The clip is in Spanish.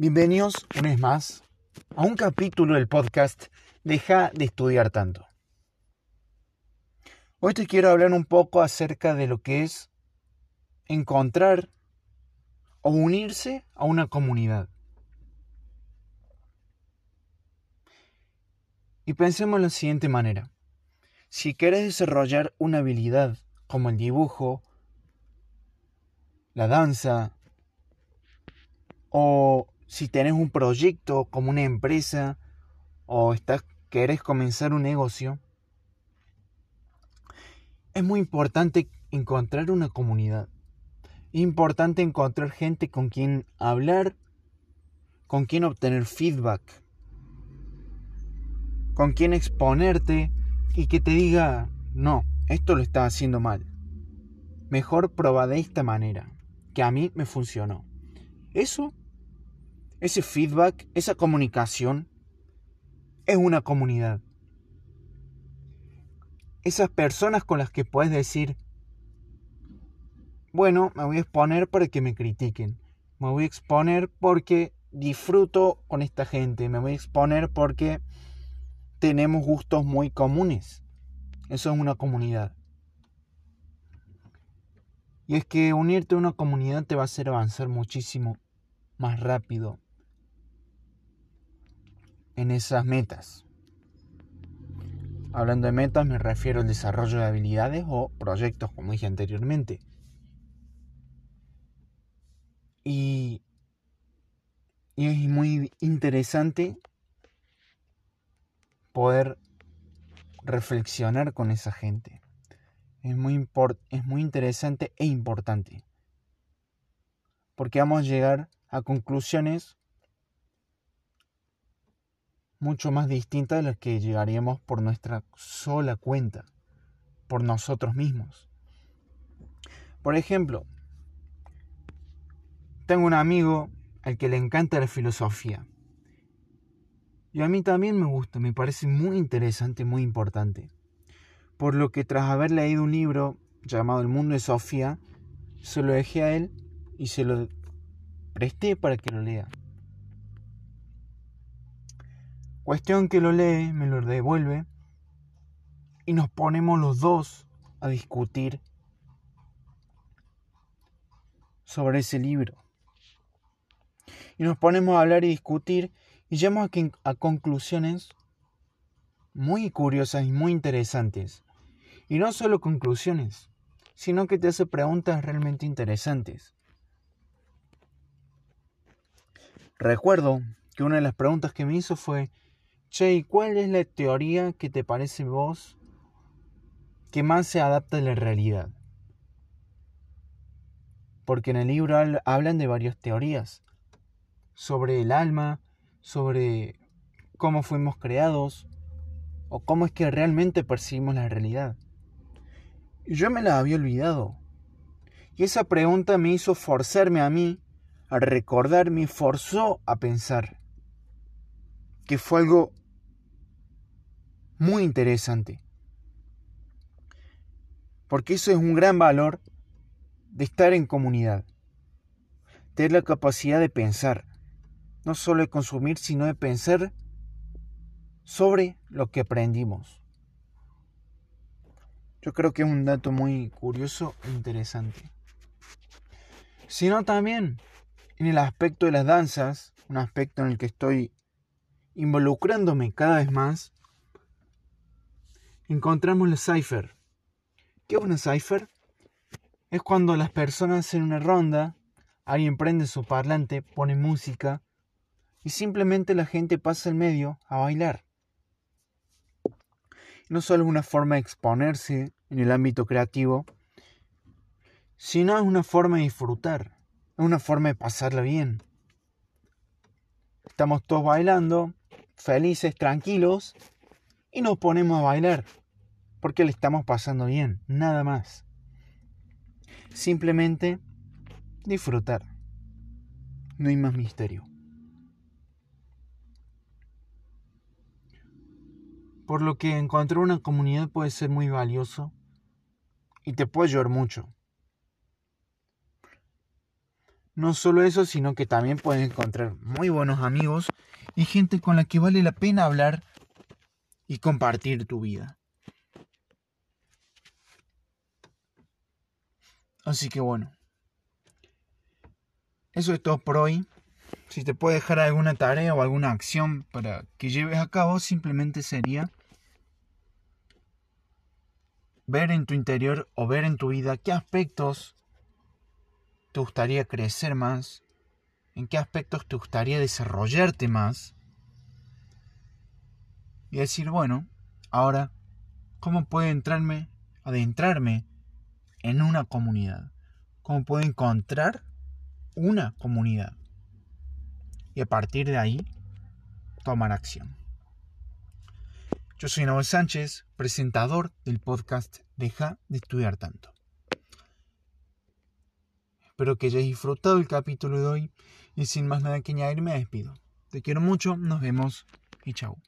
Bienvenidos una vez más a un capítulo del podcast Deja de estudiar tanto. Hoy te quiero hablar un poco acerca de lo que es encontrar o unirse a una comunidad. Y pensemos de la siguiente manera. Si quieres desarrollar una habilidad como el dibujo, la danza, o si tenés un proyecto como una empresa o estás, querés comenzar un negocio, es muy importante encontrar una comunidad. Es importante encontrar gente con quien hablar, con quien obtener feedback, con quien exponerte y que te diga, no, esto lo estás haciendo mal. Mejor proba de esta manera, que a mí me funcionó. Eso ese feedback, esa comunicación, es una comunidad. Esas personas con las que puedes decir, bueno, me voy a exponer para que me critiquen. Me voy a exponer porque disfruto con esta gente. Me voy a exponer porque tenemos gustos muy comunes. Eso es una comunidad. Y es que unirte a una comunidad te va a hacer avanzar muchísimo más rápido, en esas metas. Hablando de metas me refiero al desarrollo de habilidades o proyectos, como dije anteriormente. Y, y es muy interesante poder reflexionar con esa gente. Es muy, es muy interesante e importante. Porque vamos a llegar a conclusiones mucho más distinta de las que llegaríamos por nuestra sola cuenta, por nosotros mismos. Por ejemplo, tengo un amigo al que le encanta la filosofía. Y a mí también me gusta, me parece muy interesante, muy importante. Por lo que tras haber leído un libro llamado El mundo de Sofía, se lo dejé a él y se lo presté para que lo lea. Cuestión que lo lee, me lo devuelve y nos ponemos los dos a discutir sobre ese libro. Y nos ponemos a hablar y discutir y llegamos a, conclusiones muy curiosas y muy interesantes. Y no solo conclusiones, sino que te hace preguntas realmente interesantes. Recuerdo que una de las preguntas que me hizo fue, Che, ¿y cuál es la teoría que te parece vos que más se adapta a la realidad? Porque en el libro hablan de varias teorías sobre el alma, sobre cómo fuimos creados o cómo es que realmente percibimos la realidad. Y yo me la había olvidado. Y esa pregunta me hizo forzarme a mí a recordar, me forzó a pensar que fue algo muy interesante. Porque eso es un gran valor de estar en comunidad. Tener la capacidad de pensar. No solo de consumir, sino de pensar sobre lo que aprendimos. Yo creo que es un dato muy curioso e interesante. Sino también en el aspecto de las danzas, un aspecto en el que estoy involucrándome cada vez más, encontramos la cipher. ¿Qué es una cipher? Es cuando las personas en una ronda, alguien prende su parlante, pone música y simplemente la gente pasa el medio a bailar. No solo es una forma de exponerse en el ámbito creativo, sino es una forma de disfrutar, es una forma de pasarla bien. Estamos todos bailando, felices, tranquilos, y nos ponemos a bailar porque le estamos pasando bien, nada más. Simplemente disfrutar. No hay más misterio. Por lo que encontrar una comunidad puede ser muy valioso y te puede ayudar mucho. No solo eso, sino que también puedes encontrar muy buenos amigos y gente con la que vale la pena hablar y compartir tu vida. Así que bueno, eso es todo por hoy. Si te puedo dejar alguna tarea o alguna acción para que lleves a cabo, simplemente sería ver en tu interior o ver en tu vida qué aspectos te gustaría crecer más, en qué aspectos te gustaría desarrollarte más. Y decir, bueno, ahora, ¿cómo puedo entrarme, adentrarme en una comunidad? ¿Cómo puedo encontrar una comunidad? Y a partir de ahí, tomar acción. Yo soy Noel Sánchez, presentador del podcast Deja de estudiar tanto. Espero que hayas disfrutado el capítulo de hoy y sin más nada que añadir me despido. Te quiero mucho, nos vemos y chao.